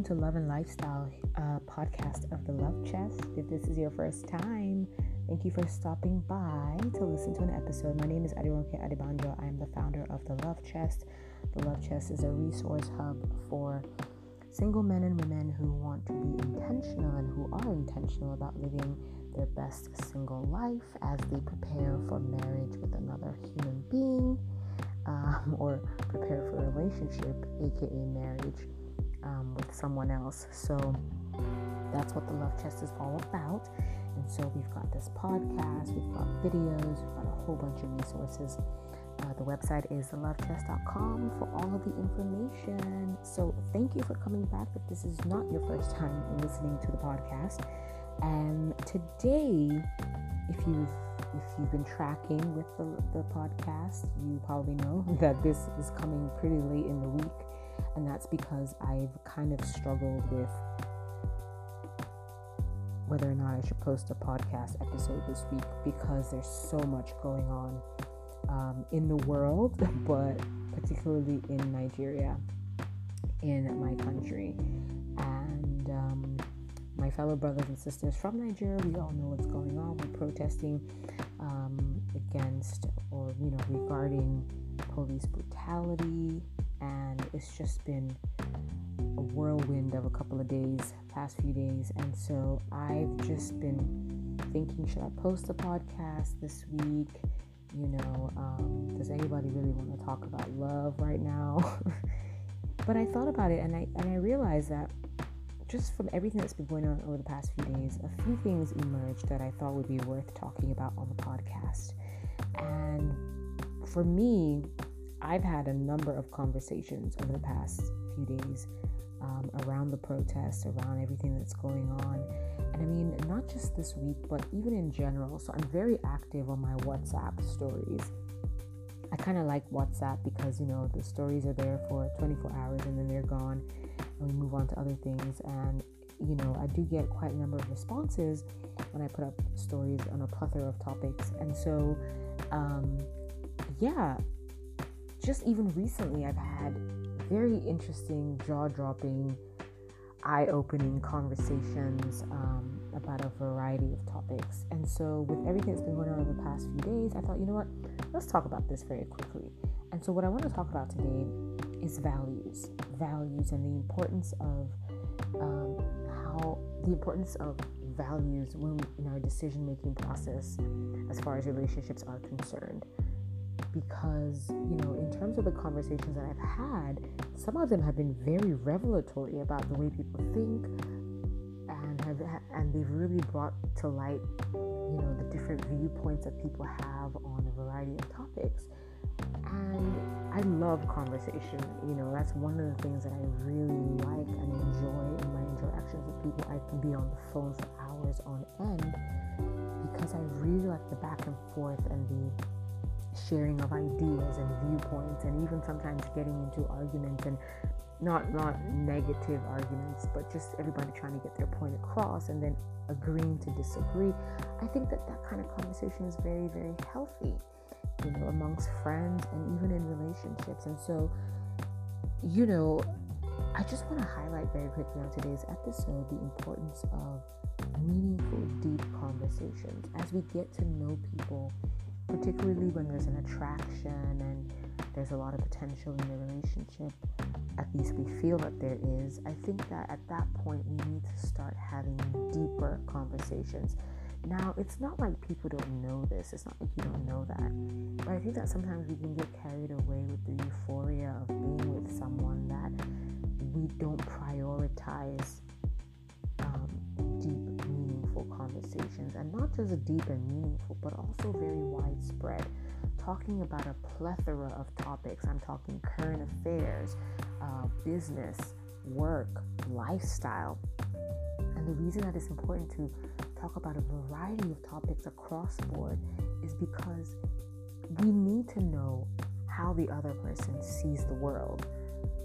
welcome to Love and Lifestyle uh, podcast of the Love Chest. If this is your first time, thank you for stopping by to listen to an episode. My name is Aderonke Adebanjo. I am the founder of the Love Chest. The Love Chest is a resource hub for single men and women who want to be intentional and who are intentional about living their best single life as they prepare for marriage with another human being um, or prepare for a relationship, aka marriage um, with someone else. So that's what the Love Chest is all about. And so we've got this podcast, we've got videos, we've got a whole bunch of resources. Uh, the website is thelovechest.com for all of the information. So thank you for coming back. If this is not your first time listening to the podcast, and today, if you've if you've been tracking with the, the podcast, you probably know that this is coming pretty late in the week and that's because I've kind of struggled with whether or not I should post a podcast episode this week because there's so much going on um, in the world, but particularly in Nigeria, in my country. And um, my fellow brothers and sisters from Nigeria, we all know what's going on. We're protesting um, against or, you know, regarding police brutality, and it's just been a whirlwind of a couple of days, past few days. And so I've just been thinking, should I post a podcast this week? You know, um, does anybody really want to talk about love right now? but I thought about it and I and I realized that just from everything that's been going on over the past few days, a few things emerged that I thought would be worth talking about on the podcast. And for me, I've had a number of conversations over the past few days um, around the protests, around everything that's going on. And I mean, not just this week, but even in general. So I'm very active on my WhatsApp stories. I kind of like WhatsApp because, you know, the stories are there for 24 hours and then they're gone and we move on to other things. And, you know, I do get quite a number of responses when I put up stories on a plethora of topics. And so, um, yeah, just even recently, I've had very interesting, jaw dropping, eye opening conversations um, about a variety of topics. And so, with everything that's been going on over the past few days, I thought, you know what, let's talk about this very quickly. And so, what I want to talk about today is values, values, and the importance of um, how the importance of values when in our decision making process as far as relationships are concerned because, you know, in terms of the conversations that I've had, some of them have been very revelatory about the way people think and have and they've really brought to light, you know, the different viewpoints that people have on a variety of topics. And I love conversation. You know, that's one of the things that I really like and enjoy in my interactions with people. I can be on the phone for hours on end because I really like the back and forth and the sharing of ideas and viewpoints and even sometimes getting into arguments and not not negative arguments but just everybody trying to get their point across and then agreeing to disagree i think that that kind of conversation is very very healthy you know amongst friends and even in relationships. And so you know i just want to highlight very quickly on today's episode the importance of meaningful deep conversations. As we get to know people particularly when there's an attraction and there's a lot of potential in the relationship, at least we feel that there is, I think that at that point we need to start having deeper conversations. Now, it's not like people don't know this, it's not like you don't know that, but I think that sometimes we can get carried away with the euphoria of being with someone that we don't prioritize conversations, and not just deep and meaningful, but also very widespread. Talking about a plethora of topics. I'm talking current affairs, uh, business, work, lifestyle. And the reason that it's important to talk about a variety of topics across board is because we need to know how the other person sees the world,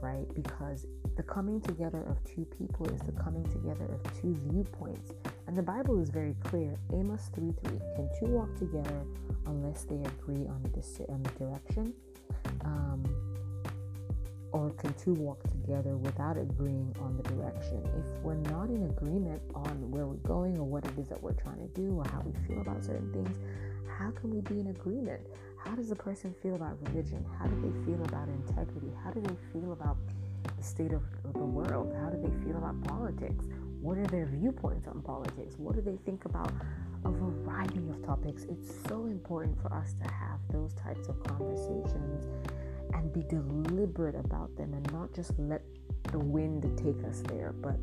right? Because the coming together of two people is the coming together of two viewpoints. And the Bible is very clear. Amos 3 3. Can two walk together unless they agree on the, on the direction? Um, or can two walk together without agreeing on the direction? If we're not in agreement on where we're going or what it is that we're trying to do or how we feel about certain things, how can we be in agreement? How does a person feel about religion? How do they feel about integrity? How do they feel about the state of the world? How do they feel about politics? What are their viewpoints on politics? What do they think about a variety of topics? It's so important for us to have those types of conversations and be deliberate about them and not just let the wind take us there, but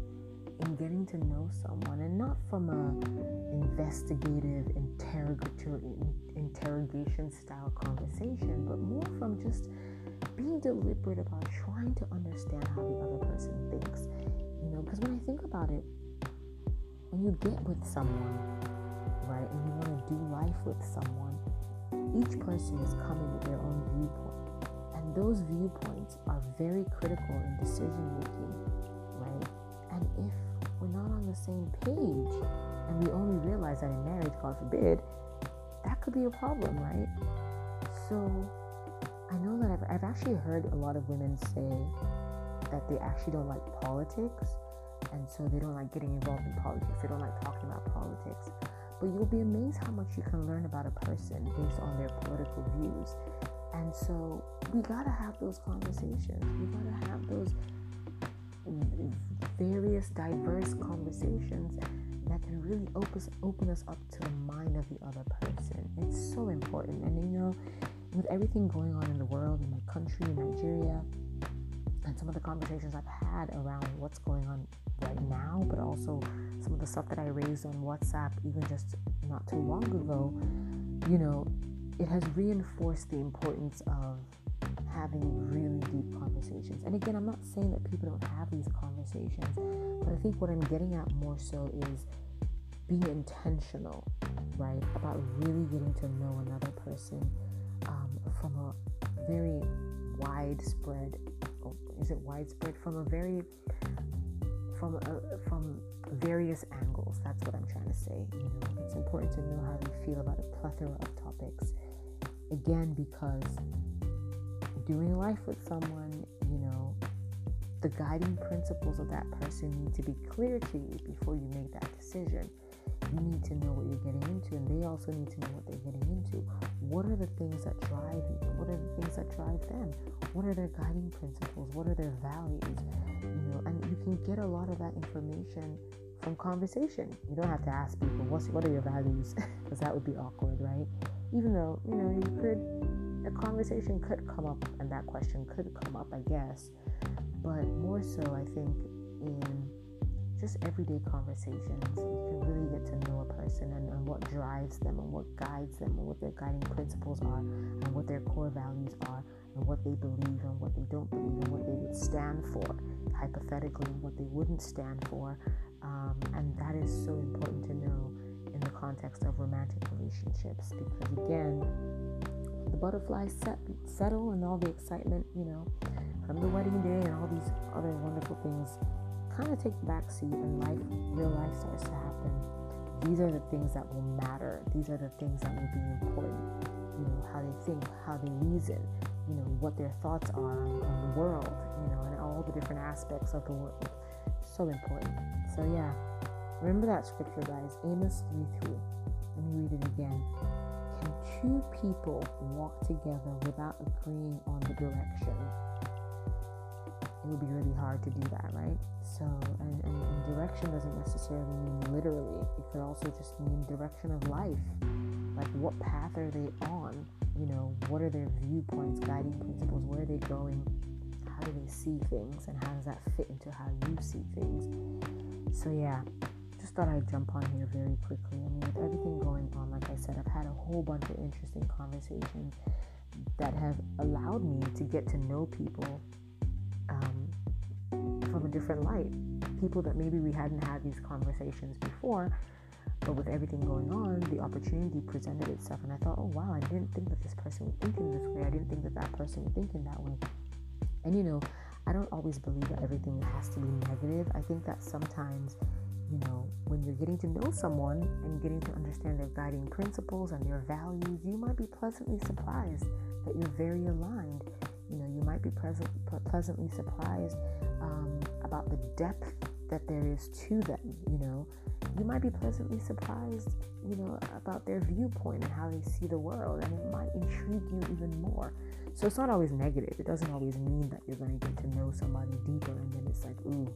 in getting to know someone and not from a investigative interrogatory interrogation style conversation but more from just being deliberate about trying to understand how the other person thinks you know because when i think about it when you get with someone right and you want to do life with someone each person is coming with their own viewpoint and those viewpoints are very critical in decision making right and if we're not on the same page and we only realize that in marriage, God forbid, that could be a problem, right? So I know that I've, I've actually heard a lot of women say that they actually don't like politics and so they don't like getting involved in politics. They don't like talking about politics. But you'll be amazed how much you can learn about a person based on their political views. And so we gotta have those conversations. We gotta have those various diverse conversations that can really open, open us up to the mind of the other person. It's so important. And you know, with everything going on in the world, in my country, in Nigeria, and some of the conversations I've had around what's going on right now, but also some of the stuff that I raised on WhatsApp even just not too long ago, you know, it has reinforced the importance of having really deep conversations. And again, I'm not saying that people don't have these conversations, but I think what I'm getting at more so is being intentional, right? About really getting to know another person um, from a very widespread, is it widespread? From a very, from a, from various angles. That's what I'm trying to say. You know, it's important to know how you feel about a plethora of topics. Again, because doing life with someone, you know, the guiding principles of that person need to be clear to you before you make that decision. You need to know what you're getting into, and they also need to know what they're getting into. What are the things that drive you? What are the things that drive them? What are their guiding principles? What are their values? You know, and you can get a lot of that information from conversation. You don't have to ask people, "What's what are your values?" because that would be awkward, right? Even though you know you could a conversation could come up and that question could come up, I guess. But more so, I think in just everyday conversations, you can really get to know a person and, and what drives them and what guides them and what their guiding principles are and what their core values are and what they believe and what they don't believe and what they would stand for, hypothetically, and what they wouldn't stand for. Um, and that is so important to know in the context of romantic relationships because, again, the butterflies set, settle and all the excitement, you know, from the wedding day and all these other wonderful things kind of take the back seat and life, real life starts to happen. These are the things that will matter. These are the things that will be important. You know, how they think, how they reason, you know, what their thoughts are on, the world, you know, and all the different aspects of the world. So important. So, yeah, remember that scripture, guys Amos 3 3. Let me read it again Can two people walk together without agreeing on the direction, it would be really hard to do that, right? So, and, and, and, direction doesn't necessarily mean literally, it could also just mean direction of life. Like, what path are they on? You know, what are their viewpoints, guiding principles? Where are they going? How do they see things? And how does that fit into how you see things? So, yeah, just thought I'd jump on here very quickly. I mean, with everything going on, like I said, I've had a whole bunch of interesting conversations that have allowed me to get to know people different light. People that maybe we hadn't had these conversations before, but with everything going on, the opportunity presented itself, and I thought, oh wow, I didn't think that this person would think in this way. I didn't think that that person would think in that way. And you know, I don't always believe that everything has to be negative. I think that sometimes you know, when you're getting to know someone and getting to understand their guiding principles and their values, you might be pleasantly surprised that you're very aligned. You know, you might be present, pleasantly surprised um, about the depth that there is to them. You know, you might be pleasantly surprised, you know, about their viewpoint and how they see the world, and it might intrigue you even more. So it's not always negative. It doesn't always mean that you're going to get to know somebody deeper, and then it's like, ooh,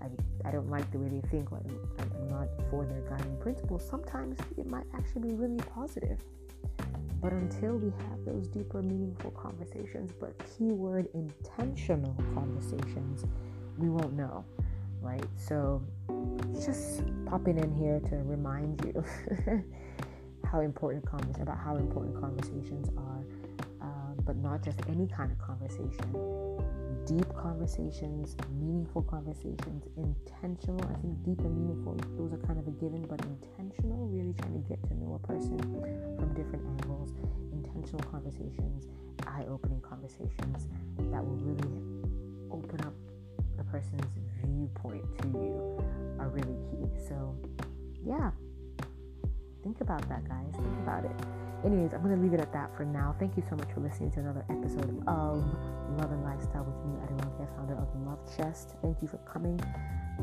I, I don't like the way they think, like I'm not for their guiding principles. Sometimes it might actually be really positive. But until we have those deeper, meaningful conversations, but keyword intentional conversations, we won't know, right? So just popping in here to remind you how important convers about how important conversations are, uh, but not just any kind of conversation deep conversations, meaningful conversations, intentional. I think deep and meaningful, those are kind of a given, but intentional, really trying to get to know a person from different angles, intentional conversations, eye opening conversations that will really open up person's viewpoint to you are really key. So, yeah, think about that, guys. Think about it. Anyways, I'm going to leave it at that for now. Thank you so much for listening to another episode of Love and Lifestyle with me, Aderonke, founder of The Love Chest. Thank you for coming.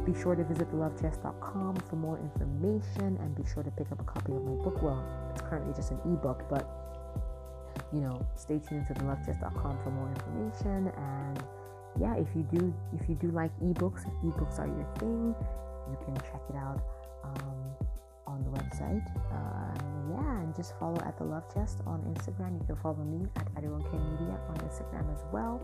Be sure to visit thelovechest.com for more information and be sure to pick up a copy of my book. Well, it's currently just an ebook, but you know, stay tuned to thelovechest.com for more information. And yeah, if you do, if you do like ebooks, if ebooks are your thing, you can check it out. Um, on the website. Um, yeah, and just follow at the Love Chest on Instagram. You can follow me at Aderonke Media on Instagram as well.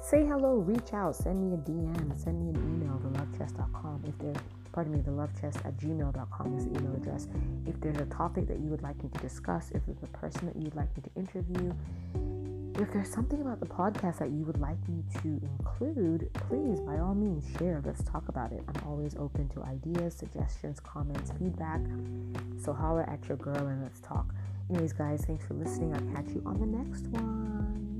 Say hello, reach out, send me a DM, send me an email, thelovechest.com. If there's, pardon me, thelovechest at gmail.com is the email address. If there's a topic that you would like me to discuss, if there's a person that you'd like me to interview, if there's something about the podcast that you would like me to include, please, by all means, share. Let's talk about it. I'm always open to ideas, suggestions, comments, feedback. So holler at your girl and let's talk. Anyways, guys, thanks for listening. I'll catch you on the next one.